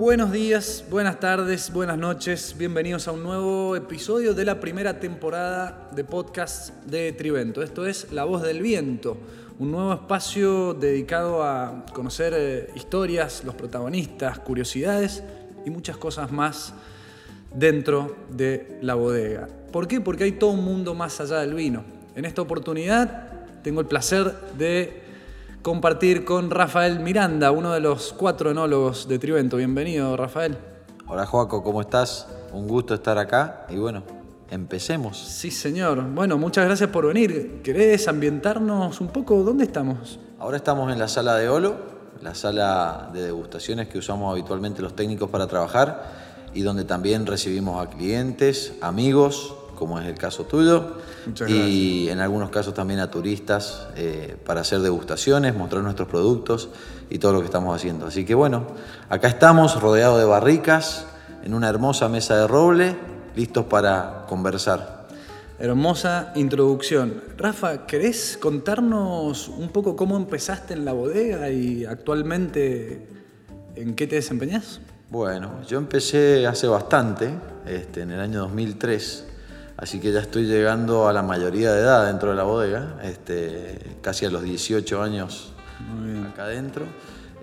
Buenos días, buenas tardes, buenas noches, bienvenidos a un nuevo episodio de la primera temporada de podcast de Trivento. Esto es La Voz del Viento, un nuevo espacio dedicado a conocer eh, historias, los protagonistas, curiosidades y muchas cosas más dentro de la bodega. ¿Por qué? Porque hay todo un mundo más allá del vino. En esta oportunidad tengo el placer de compartir con Rafael Miranda, uno de los cuatro enólogos de Trivento. Bienvenido, Rafael. Hola, Joaco, ¿cómo estás? Un gusto estar acá y bueno, empecemos. Sí, señor. Bueno, muchas gracias por venir. ¿Querés ambientarnos un poco? ¿Dónde estamos? Ahora estamos en la sala de Olo, la sala de degustaciones que usamos habitualmente los técnicos para trabajar y donde también recibimos a clientes, amigos, como es el caso tuyo, y en algunos casos también a turistas eh, para hacer degustaciones, mostrar nuestros productos y todo lo que estamos haciendo. Así que bueno, acá estamos rodeados de barricas, en una hermosa mesa de roble, listos para conversar. Hermosa introducción. Rafa, ¿querés contarnos un poco cómo empezaste en la bodega y actualmente en qué te desempeñas? Bueno, yo empecé hace bastante, este, en el año 2003, Así que ya estoy llegando a la mayoría de edad dentro de la bodega, este, casi a los 18 años acá adentro.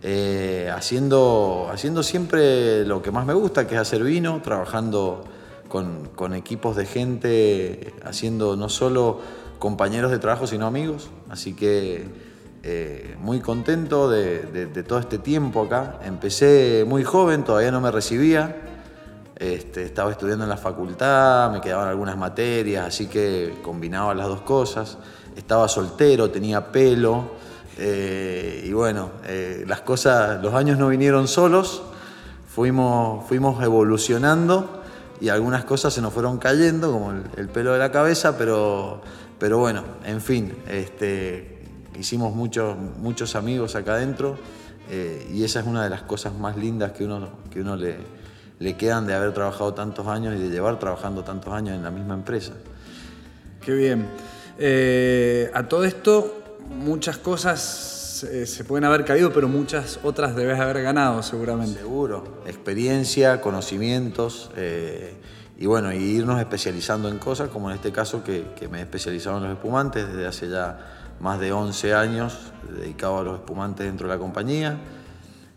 Eh, haciendo, haciendo siempre lo que más me gusta, que es hacer vino, trabajando con, equipos de gente, haciendo no solo compañeros de trabajo, sino amigos. Así que eh, muy contento de, de todo este tiempo acá. Empecé muy joven, todavía no me recibía. Este, estaba estudiando en la facultad, me quedaban algunas materias, así que combinaba las dos cosas. Estaba soltero, tenía pelo, eh, y bueno, eh, las cosas, los años no vinieron solos, fuimos, fuimos evolucionando y algunas cosas se nos fueron cayendo, como el, pelo de la cabeza, pero, pero bueno, en fin, este, hicimos muchos, muchos amigos acá adentro eh, y esa es una de las cosas más lindas que uno, que uno le, le quedan de haber trabajado tantos años y de llevar trabajando tantos años en la misma empresa. Qué bien. Eh, a todo esto, muchas cosas eh, se pueden haber caído, pero muchas otras debes haber ganado seguramente. Seguro. Experiencia, conocimientos eh, y bueno, y irnos especializando en cosas, como en este caso que, me he especializado en los espumantes desde hace ya más de 11 años, dedicado a los espumantes dentro de la compañía.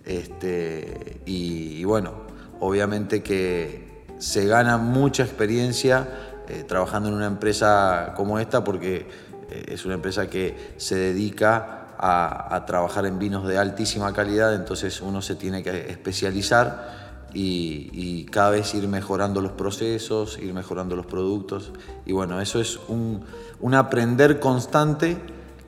Este, y bueno, obviamente que se gana mucha experiencia eh, trabajando en una empresa como esta porque eh, es una empresa que se dedica a, trabajar en vinos de altísima calidad, entonces uno se tiene que especializar y, cada vez ir mejorando los procesos, ir mejorando los productos. Y bueno, eso es un, aprender constante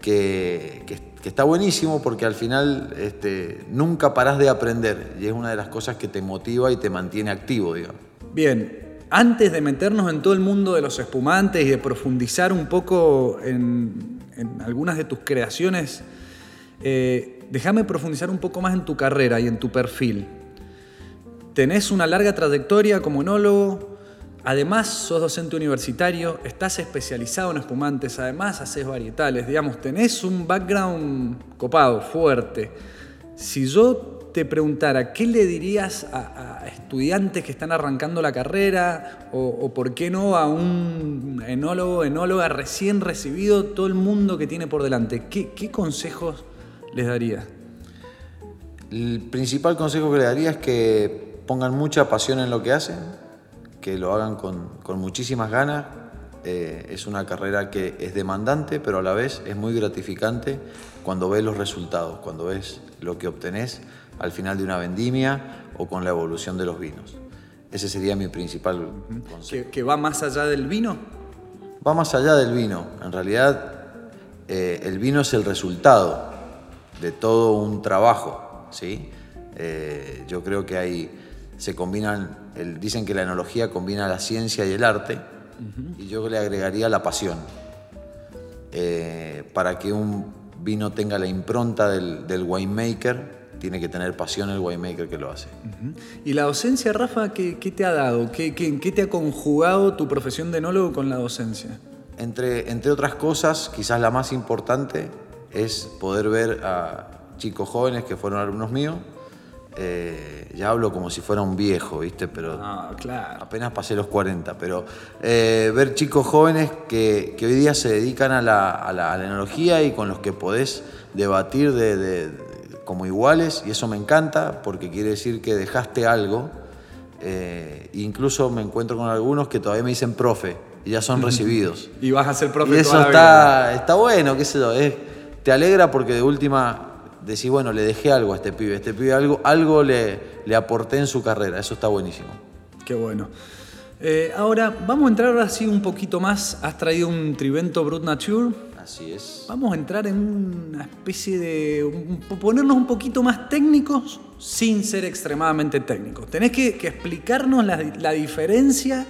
que, está buenísimo porque al final este, nunca parás de aprender y es una de las cosas que te motiva y te mantiene activo, digamos. Bien, antes de meternos en todo el mundo de los espumantes y de profundizar un poco en, algunas de tus creaciones, eh, déjame profundizar un poco más en tu carrera y en tu perfil. Tenés una larga trayectoria como enólogo, Además, sos docente universitario, estás especializado en espumantes, además haces varietales, digamos, tenés un background copado, fuerte. Si yo te preguntara, ¿qué le dirías a, estudiantes que están arrancando la carrera o, por qué no a un enólogo, enóloga recién recibido, todo el mundo que tiene por delante? ¿Qué, qué consejos les darías? El principal consejo que le daría es que pongan mucha pasión en lo que hacen, que lo hagan con, muchísimas ganas. Eh, es una carrera que es demandante, pero a la vez es muy gratificante cuando ves los resultados, cuando ves lo que obtenés al final de una vendimia o con la evolución de los vinos. Ese sería mi principal consejo. ¿Que, va más allá del vino? Va más allá del vino. En realidad, eh, el vino es el resultado de todo un trabajo. ¿sí? Eh, yo creo que hay se combinan, dicen que la enología combina la ciencia y el arte, y yo le agregaría la pasión. Eh, para que un vino tenga la impronta del, winemaker, tiene que tener pasión el winemaker que lo hace. ¿Y la docencia, Rafa, qué, te ha dado? ¿Qué, qué, te ha conjugado tu profesión de enólogo con la docencia? Entre, entre otras cosas, quizás la más importante es poder ver a chicos jóvenes que fueron alumnos míos eh, ya hablo como si fuera un viejo, ¿viste? Pero Ah, claro. apenas pasé los 40, pero eh, ver chicos jóvenes que, que hoy día se dedican a la, a la- a la enología y con los que podés debatir de, de- de- como iguales, y eso me encanta porque quiere decir que dejaste algo. eh, incluso me encuentro con algunos que todavía me dicen profe y ya son recibidos. Y vas a ser profe Y eso toda la vida. está, está bueno, qué sé yo, es- te alegra porque de última decís, bueno, le dejé algo a este pibe, este pibe algo, algo le, le aporté en su carrera, eso está buenísimo. Qué bueno. Eh, ahora, vamos a entrar así un poquito más. Has traído un Trivento Brut Nature. Así es. Vamos a entrar en una especie de... un- ponernos un poquito más técnicos sin ser extremadamente técnicos. Tenés que, que explicarnos la, la diferencia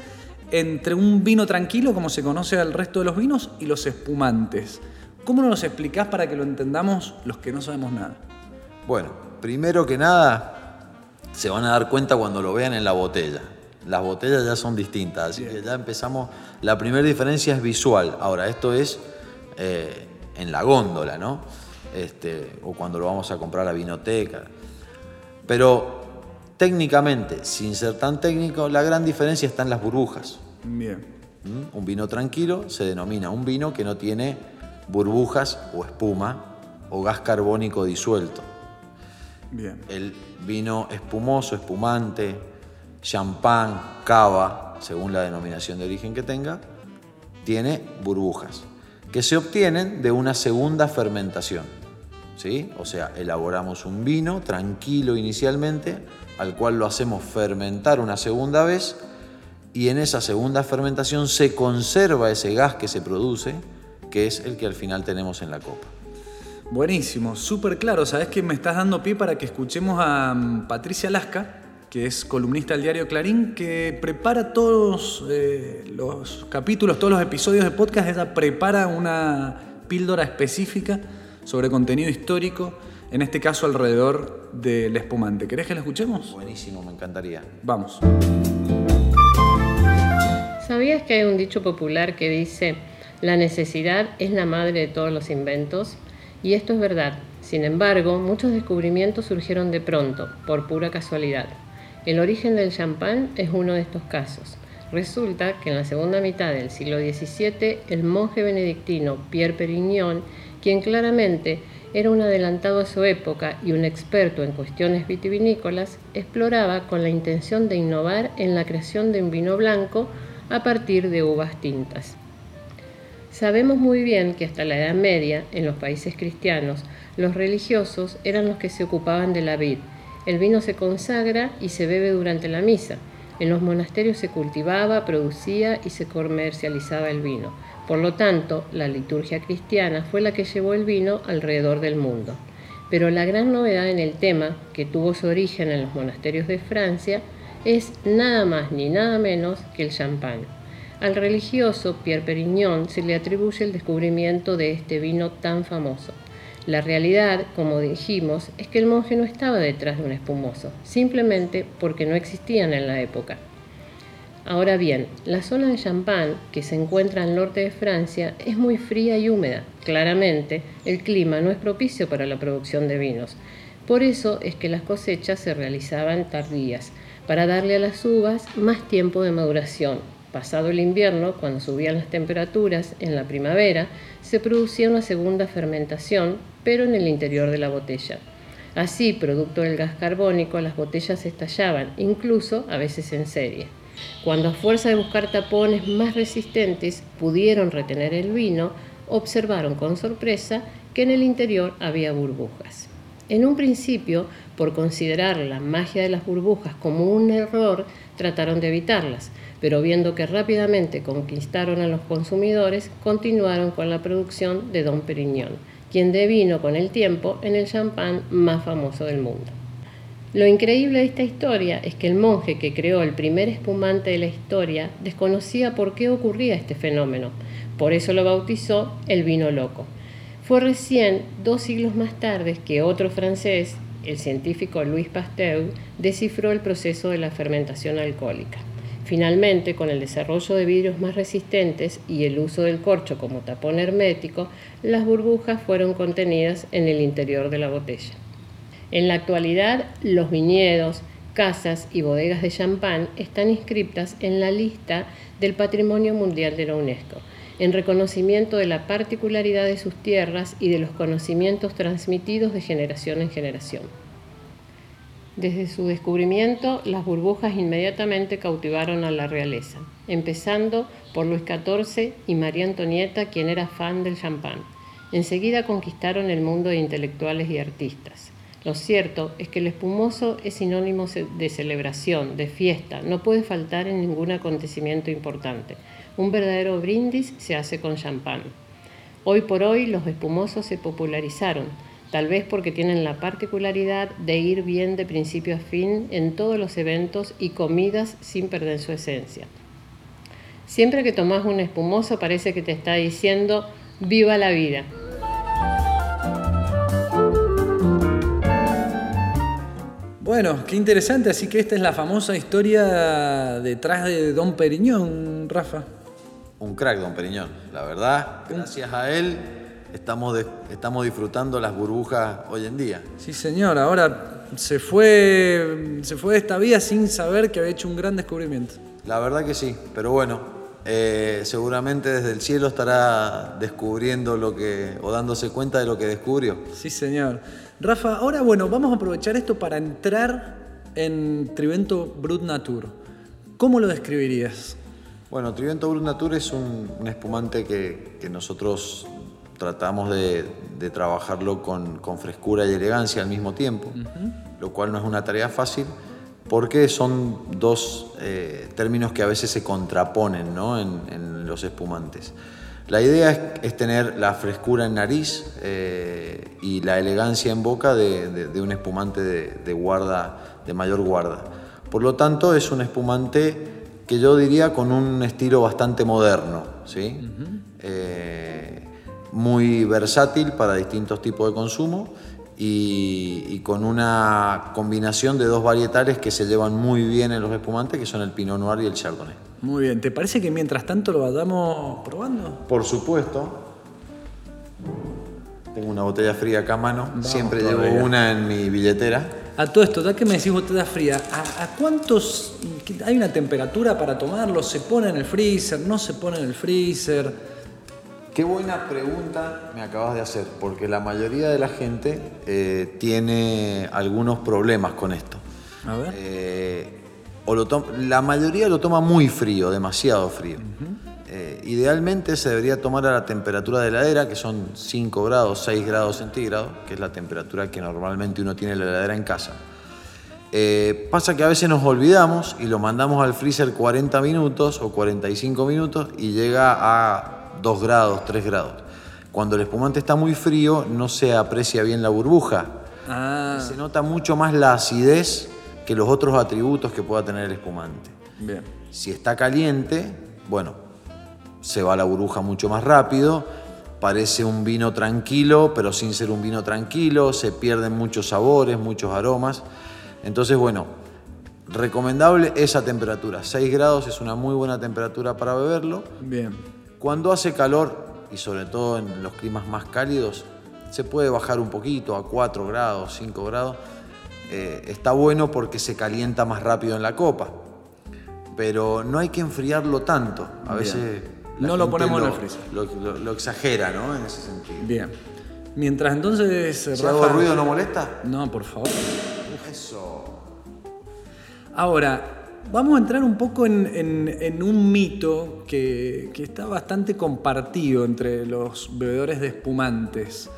entre un vino tranquilo, como se conoce al resto de los vinos, y los espumantes. ¿Cómo nos los explicás para que lo entendamos los que no sabemos nada? Bueno, primero que nada, se van a dar cuenta cuando lo vean en la botella. Las botellas ya son distintas, así que ya empezamos. La primera diferencia es visual. Ahora, esto es eh, en la góndola, ¿no? Este, o cuando lo vamos a comprar a vinoteca. Pero técnicamente, sin ser tan técnico, la gran diferencia está en las burbujas. Bien. ¿Mm? Un vino tranquilo se denomina un vino que no tiene burbujas o espuma o gas carbónico disuelto. Bien. El vino espumoso, espumante, champán, cava, según la denominación de origen que tenga, tiene burbujas que se obtienen de una segunda fermentación. ¿sí? O sea, elaboramos un vino tranquilo inicialmente, al cual lo hacemos fermentar una segunda vez y en esa segunda fermentación se conserva ese gas que se produce, que es el que al final tenemos en la copa. Buenísimo, súper claro. Sabes que me estás dando pie para que escuchemos a mm, Patricia Lasca, que es columnista del diario Clarín, que prepara todos eh, los capítulos, todos los episodios de podcast. Ella prepara una píldora específica sobre contenido histórico, en este caso alrededor del espumante. ¿Querés que la escuchemos? Buenísimo, me encantaría. Vamos. ¿Sabías que hay un dicho popular que dice, la necesidad es la madre de todos los inventos? Y esto es verdad. Sin embargo, muchos descubrimientos surgieron de pronto, por pura casualidad. El origen del champán es uno de estos casos. Resulta que en la segunda mitad del siglo XVII, el monje benedictino Pierre Perignon, quien claramente era un adelantado a su época y un experto en cuestiones vitivinícolas, exploraba con la intención de innovar en la creación de un vino blanco a partir de uvas tintas. Sabemos muy bien que hasta la Edad Media, en los países cristianos, los religiosos eran los que se ocupaban de la vid. El vino se consagra y se bebe durante la misa. En los monasterios se cultivaba, producía y se comercializaba el vino. Por lo tanto, la liturgia cristiana fue la que llevó el vino alrededor del mundo. Pero la gran novedad en el tema, que tuvo su origen en los monasterios de Francia, es nada más ni nada menos que el champán. Al religioso Pierre Perignon se le atribuye el descubrimiento de este vino tan famoso. La realidad, como dijimos, es que el monje no estaba detrás de un espumoso, simplemente porque no existían en la época. Ahora bien, la zona de Champagne, que se encuentra al norte de Francia, es muy fría y húmeda. Claramente, el clima no es propicio para la producción de vinos. Por eso es que las cosechas se realizaban tardías, para darle a las uvas más tiempo de maduración. Pasado el invierno, cuando subían las temperaturas, en la primavera, se producía una segunda fermentación, pero en el interior de la botella. Así, producto del gas carbónico, las botellas estallaban, incluso a veces en serie. Cuando a fuerza de buscar tapones más resistentes pudieron retener el vino, observaron con sorpresa que en el interior había burbujas. En un principio, por considerar la magia de las burbujas como un error, trataron de evitarlas, pero viendo que rápidamente conquistaron a los consumidores, continuaron con la producción de Don Perignon, quien devino con el tiempo en el champán más famoso del mundo. Lo increíble de esta historia es que el monje que creó el primer espumante de la historia desconocía por qué ocurría este fenómeno. Por eso lo bautizó el vino loco. Fue recién dos siglos más tarde que otro francés, el científico Louis Pasteur, descifró el proceso de la fermentación alcohólica. Finalmente, con el desarrollo de vidrios más resistentes y el uso del corcho como tapón hermético, las burbujas fueron contenidas en el interior de la botella. En la actualidad, los viñedos, casas y bodegas de champán están inscritas en la lista del Patrimonio Mundial de la UNESCO, en reconocimiento de la particularidad de sus tierras y de los conocimientos transmitidos de generación en generación. Desde su descubrimiento, las burbujas inmediatamente cautivaron a la realeza, empezando por Luis XIV y María Antonieta, quien era fan del champán. Enseguida conquistaron el mundo de intelectuales y artistas. Lo cierto es que el espumoso es sinónimo de celebración, de fiesta, no puede faltar en ningún acontecimiento importante. Un verdadero brindis se hace con champán. Hoy por hoy los espumosos se popularizaron, tal vez porque tienen la particularidad de ir bien de principio a fin en todos los eventos y comidas sin perder su esencia. Siempre que tomas un espumoso parece que te está diciendo viva la vida. Bueno, qué interesante. Así que esta es la famosa historia detrás de Don Periñón, Rafa. Un crack, Don Periñón. La verdad, gracias a él estamos, estamos disfrutando las burbujas hoy en día. Sí, señor. Ahora se fue, se fue de esta vida sin saber que había hecho un gran descubrimiento. La verdad que sí, pero bueno, eh, seguramente desde el cielo estará descubriendo lo que, o dándose cuenta de lo que descubrió. Sí, señor. Rafa, ahora bueno, vamos a aprovechar esto para entrar en Trivento Brut Natur. ¿Cómo lo describirías? Bueno, Trivento Brut Natur es un, espumante que, nosotros tratamos de, trabajarlo con, frescura y elegancia al mismo tiempo, lo cual no es una tarea fácil porque son dos eh, términos que a veces se contraponen en los espumantes. La idea es, tener la frescura en nariz eh, y la elegancia en boca de, un espumante de, guarda, de mayor guarda. Por lo tanto, es un espumante que yo diría con un estilo bastante moderno, ¿sí? Eh, muy versátil para distintos tipos de consumo y, con una combinación de dos varietales que se llevan muy bien en los espumantes, que son el Pinot Noir y el Chardonnay. Muy bien, ¿te parece que mientras tanto lo vayamos probando? Por supuesto. Tengo una botella fría acá a mano, siempre llevo una en mi billetera. A todo esto, ya que me decís botella fría, ¿a, cuántos hay una temperatura para tomarlo? ¿Se pone en el freezer? ¿No se pone en el freezer? Qué buena pregunta me acabas de hacer, porque la mayoría de la gente eh, tiene algunos problemas con esto. A ver. Eh, o la mayoría lo toma muy frío, demasiado frío. Eh, idealmente se debería tomar a la temperatura de heladera, que son 5 grados, 6 grados centígrados, que es la temperatura que normalmente uno tiene en la heladera en casa. Eh, pasa que a veces nos olvidamos y lo mandamos al freezer 40 minutos o 45 minutos y llega a 2 grados, 3 grados. Cuando el espumante está muy frío no se aprecia bien la burbuja. Ah. Se nota mucho más la acidez que los otros atributos que pueda tener el espumante. Bien. Si está caliente, bueno, se va la burbuja mucho más rápido, parece un vino tranquilo, pero sin ser un vino tranquilo, se pierden muchos sabores, muchos aromas. Entonces, bueno, recomendable esa temperatura. 6 grados es una muy buena temperatura para beberlo. Bien. Cuando hace calor, y sobre todo en los climas más cálidos, se puede bajar un poquito a 4 grados, 5 grados eh, está bueno porque se calienta más rápido en la copa. Pero no hay que enfriarlo tanto. A veces. No lo ponemos en el freezer. Lo, exagera, ¿no? En ese sentido. Bien. Mientras entonces. Si hago ruido no molesta? No, por favor. Eso. Ahora, vamos a entrar un poco en, un mito que, está bastante compartido entre los bebedores de espumantes.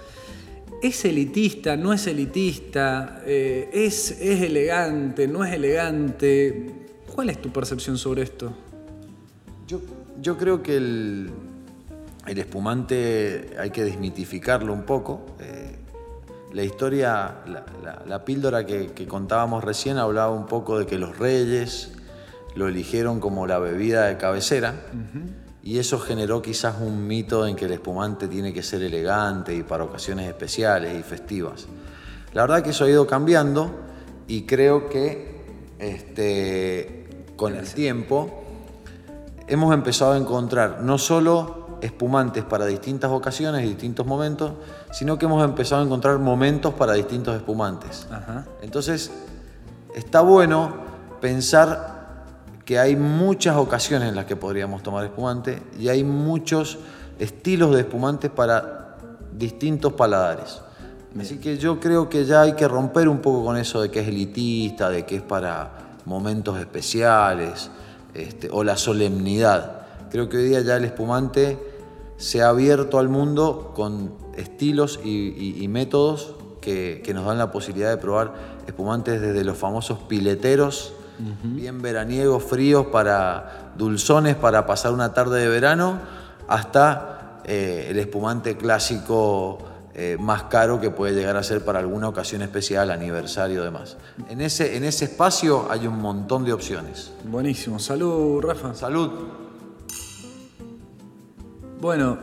¿Es elitista? ¿No es elitista? Eh, ¿es, ¿Es elegante? ¿No es elegante? ¿Cuál es tu percepción sobre esto? Yo, yo creo que el, el, espumante hay que desmitificarlo un poco. Eh, la historia, la, píldora que, contábamos recién hablaba un poco de que los reyes lo eligieron como la bebida de cabecera y eso generó quizás un mito en que el espumante tiene que ser elegante y para ocasiones especiales y festivas. La verdad que eso ha ido cambiando y creo que este, con el tiempo hemos empezado a encontrar no solo espumantes para distintas ocasiones y distintos momentos, sino que hemos empezado a encontrar momentos para distintos espumantes. Entonces, está bueno pensar que hay muchas ocasiones en las que podríamos tomar espumante y hay muchos estilos de espumantes para distintos paladares. Así que yo creo que ya hay que romper un poco con eso de que es elitista, de que es para momentos especiales este, o la solemnidad. Creo que hoy día ya el espumante se ha abierto al mundo con estilos y, métodos que, nos dan la posibilidad de probar espumantes desde los famosos pileteros, bien veraniegos, fríos, para dulzones, para pasar una tarde de verano, hasta eh, el espumante clásico eh, más caro que puede llegar a ser para alguna ocasión especial, aniversario demás. En ese, en ese espacio hay un montón de opciones. Buenísimo. Salud, Rafa. Salud. Bueno,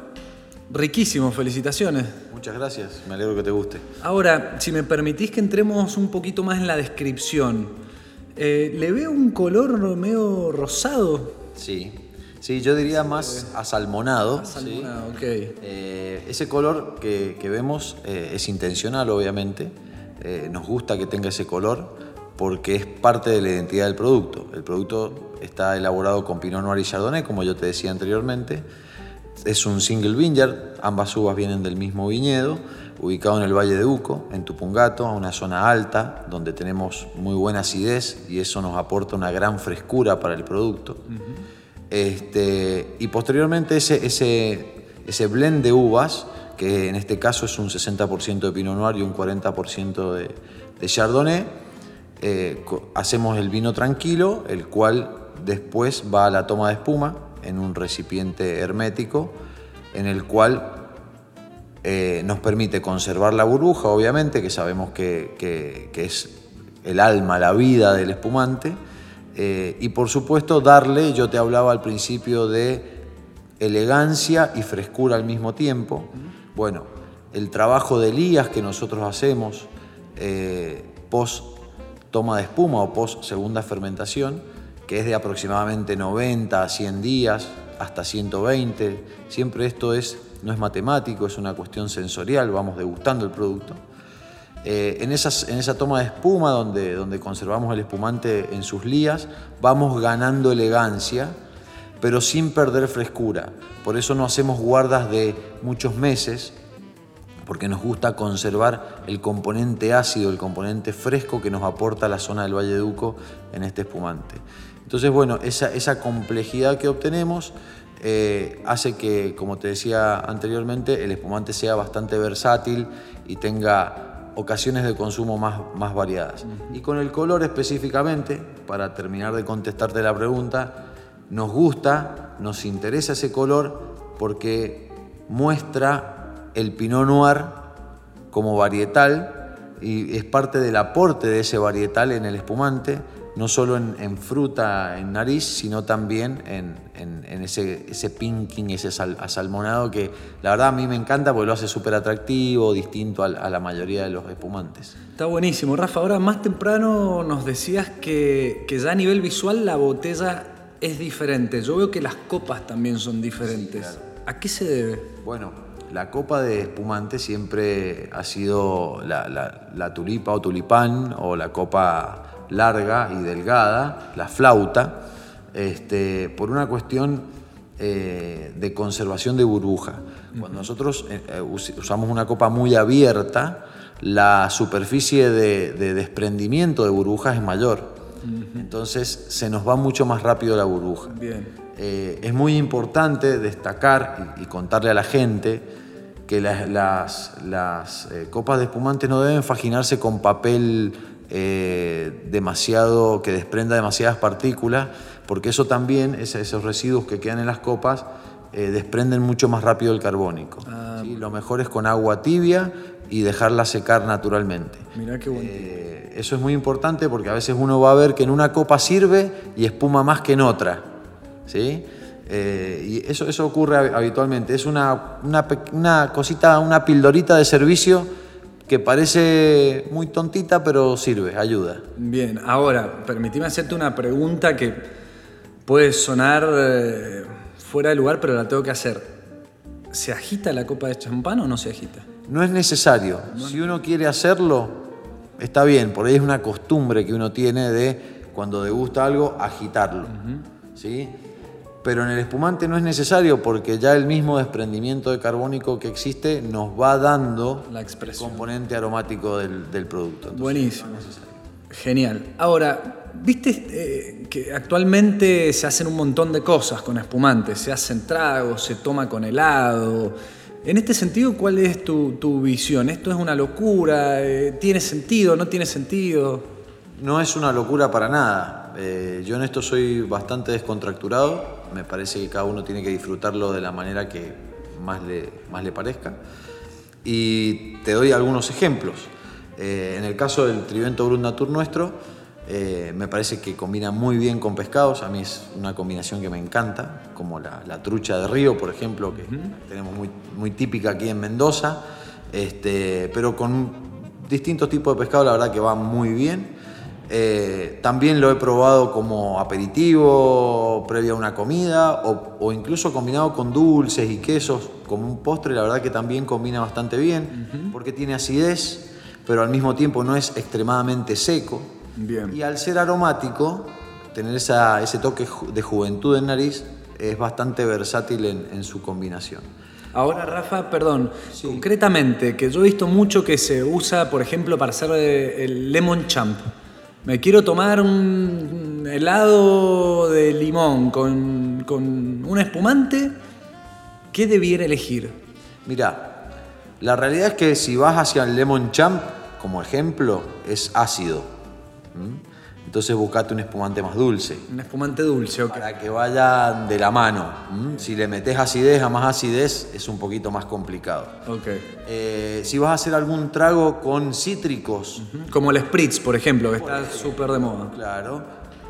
riquísimo, felicitaciones. Muchas gracias, me alegro que te guste. Ahora, si me permitís que entremos un poquito más en la descripción. Eh, ¿Le veo un color medio rosado? Sí, sí, yo diría más asalmonado. Asalmonado, ok. Eh, ese color que, vemos eh, es intencional, obviamente. nos gusta que tenga ese color porque es parte de la identidad del producto. El producto está elaborado con Pinot Noir y Chardonnay, como yo te decía anteriormente es un single vineyard, ambas uvas vienen del mismo viñedo, ubicado en el Valle de Uco, en Tupungato, una zona alta donde tenemos muy buena acidez y eso nos aporta una gran frescura para el producto. este, y posteriormente ese, ese, ese blend de uvas, que en este caso es un 60% de Pinot Noir y un 40% de, de, Chardonnay, eh, hacemos el vino tranquilo, el cual después va a la toma de espuma, en un recipiente hermético en el cual eh, nos permite conservar la burbuja, obviamente, que sabemos que, es el alma, la vida del espumante, eh, y por supuesto darle, yo te hablaba al principio de elegancia y frescura al mismo tiempo. Bueno, el trabajo de Elías que nosotros hacemos eh, post toma de espuma o post segunda fermentación, que es de aproximadamente 90 a 100 días, hasta 120. Siempre esto es, no es matemático, es una cuestión sensorial, vamos degustando el producto. Eh, en, esas, en, esa toma de espuma donde, donde conservamos el espumante en sus lías, vamos ganando elegancia, pero sin perder frescura. Por eso no hacemos guardas de muchos meses, porque nos gusta conservar el componente ácido, el componente fresco que nos aporta la zona del Valle de Duco en este espumante. Entonces, bueno, esa, complejidad que obtenemos eh, hace que, como te decía anteriormente, el espumante sea bastante versátil y tenga ocasiones de consumo más, más variadas. Y con el color específicamente, para terminar de contestarte la pregunta, nos gusta, nos interesa ese color porque muestra el Pinot Noir como varietal y es parte del aporte de ese varietal en el espumante no solo en, fruta, en nariz, sino también en, ese, ese, pinking, ese asalmonado que la verdad a mí me encanta porque lo hace súper atractivo, distinto a, la mayoría de los espumantes. Está buenísimo. Rafa, ahora más temprano nos decías que, ya a nivel visual la botella es diferente. Yo veo que las copas también son diferentes. ¿A qué se debe? Bueno, la copa de espumante siempre ha sido la, la tulipa o tulipán o la copa larga y delgada, la flauta, este, por una cuestión eh, de conservación de burbuja. Cuando nosotros eh, eh, usamos una copa muy abierta, la superficie de, desprendimiento de burbujas es mayor. Entonces se nos va mucho más rápido la burbuja. es muy importante destacar y, contarle a la gente que las, las, copas de espumante no deben faginarse con papel eh, demasiado, que desprenda demasiadas partículas, porque eso también, esos residuos que quedan en las copas, eh, desprenden mucho más rápido el carbónico. Ah, Lo mejor es con agua tibia y dejarla secar naturalmente. Mirá qué eh, eso es muy importante porque a veces uno va a ver que en una copa sirve y espuma más que en otra. ¿sí? y eso, eso ocurre habitualmente. Es una, una, una cosita, una pildorita de servicio que parece muy tontita, pero sirve, ayuda. Bien, ahora, permíteme hacerte una pregunta que puede sonar eh, fuera de lugar, pero la tengo que hacer. ¿se agita la copa de champán o no se agita? No es necesario. Si uno quiere hacerlo, está bien. Por ahí es una costumbre que uno tiene de cuando degusta algo, agitarlo. ¿sí? Pero en el espumante no es necesario porque ya el mismo desprendimiento de carbónico que existe nos va dando La el componente aromático del, del producto. Entonces, Buenísimo. Genial. Ahora, viste eh, que actualmente se hacen un montón de cosas con espumantes. Se hacen tragos, se toma con helado. En este sentido, ¿cuál es tu, tu visión? ¿Esto es una locura? Eh, ¿Tiene sentido? ¿No tiene sentido? No es una locura para nada. Eh, yo en esto soy bastante descontracturado. Me parece que cada uno tiene que disfrutarlo de la manera que más le, más le parezca. Y te doy algunos ejemplos. Eh, en el caso del Trivento Brut Natur nuestro, eh, me parece que combina muy bien con pescados. A mí es una combinación que me encanta, como la, la trucha de río, por ejemplo, que tenemos muy, muy típica aquí en Mendoza. Este, pero con distintos tipos de pescado, la verdad que va muy bien. Eh, también lo he probado como aperitivo, previo a una comida, o, o incluso combinado con dulces y quesos, como un postre, la verdad que también combina bastante bien, porque tiene acidez, pero al mismo tiempo no es extremadamente seco. Bien. Y al ser aromático, tener esa- ese toque de juventud en nariz, es bastante versátil en, en su combinación. Ahora, Rafa, perdón, concretamente, que yo he visto mucho que se usa, por ejemplo, para hacer eh, el lemon champ. Me quiero tomar un helado de limón con, con un espumante, ¿qué debiera elegir? Mira, la realidad es que si vas hacia el lemon champ, como ejemplo, es ácido. ¿m? Entonces buscate un espumante más dulce. Un espumante dulce, ok. Para que vaya de la mano. ¿m? Si le metes acidez a más acidez, es un poquito más complicado. Ok. Eh, si vas a hacer algún trago con cítricos, Como el spritz, por ejemplo, que está súper de moda. claro,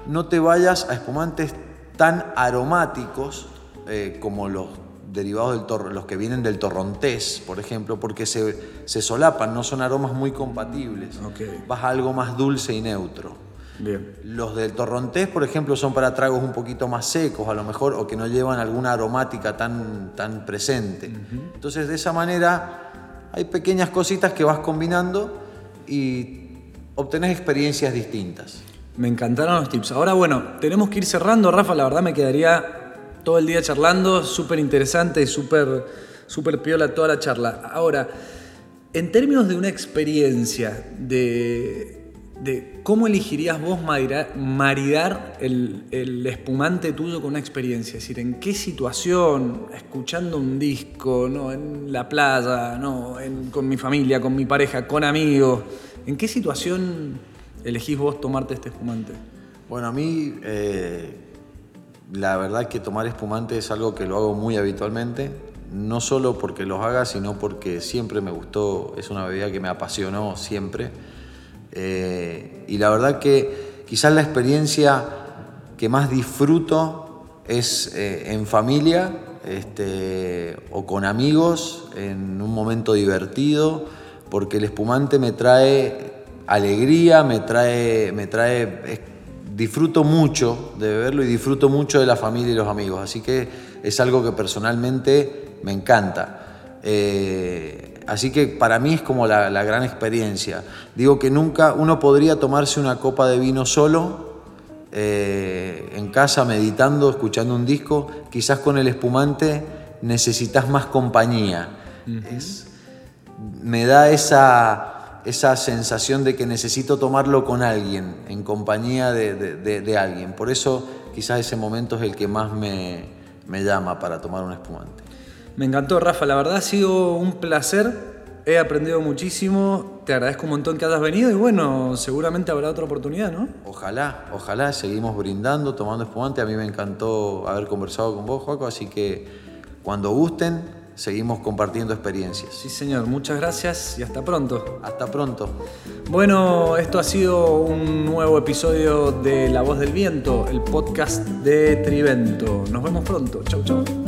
no te vayas a espumantes tan aromáticos eh, como los derivados del torro, los que vienen del torrontés, por ejemplo, porque se, se solapan, no son aromas muy compatibles. Ok. Vas a algo más dulce y neutro. Bien. Los del torrontés, por ejemplo, son para tragos un poquito más secos, a lo mejor, o que no llevan alguna aromática tan, tan presente. Entonces, de esa manera, hay pequeñas cositas que vas combinando y obtenés experiencias distintas. Me encantaron los tips. Ahora, bueno, tenemos que ir cerrando, Rafa. La verdad me quedaría todo el día charlando. Súper interesante y súper súper piola toda la charla. Ahora, en términos de una experiencia, de, de cómo elegirías vos maridar, el, espumante tuyo con una experiencia. Es decir, en qué situación, escuchando un disco, ¿no? en la playa, ¿no? Con mi familia, con mi pareja, con amigos. ¿En qué situación elegís vos tomarte este espumante? Bueno, a mí eh, la verdad que tomar espumante es algo que lo hago muy habitualmente, no solo porque los haga, sino porque siempre me gustó, es una bebida que me apasionó siempre. Eh, y la verdad que quizás la experiencia que más disfruto es eh, en familia este, o con amigos, en un momento divertido, porque el espumante me trae alegría, me trae, me trae, disfruto mucho de beberlo y disfruto mucho de la familia y los amigos, así que es algo que personalmente me encanta. Eh, así que para mí es como la, la gran experiencia. Digo que nunca uno podría tomarse una copa de vino solo, eh, en casa meditando, escuchando un disco, quizás con el espumante necesitas más compañía. Es- me da esa, esa sensación de que necesito tomarlo con alguien, en compañía de, de- de- de alguien. Por eso quizás ese momento es el que más me, me llama para tomar un espumante. Me encantó, Rafa. La verdad ha sido un placer. He aprendido muchísimo. Te agradezco un montón que hayas venido y bueno, seguramente habrá otra oportunidad, ¿no? Ojalá, ojalá seguimos brindando, tomando espumante. A mí me encantó haber conversado con vos, Joaco, así que cuando gusten, seguimos compartiendo experiencias. Sí, señor. Muchas gracias y hasta pronto. Hasta pronto. Bueno, esto ha sido un nuevo episodio de La Voz del Viento, el podcast de Trivento. Nos vemos pronto. Chau, chau.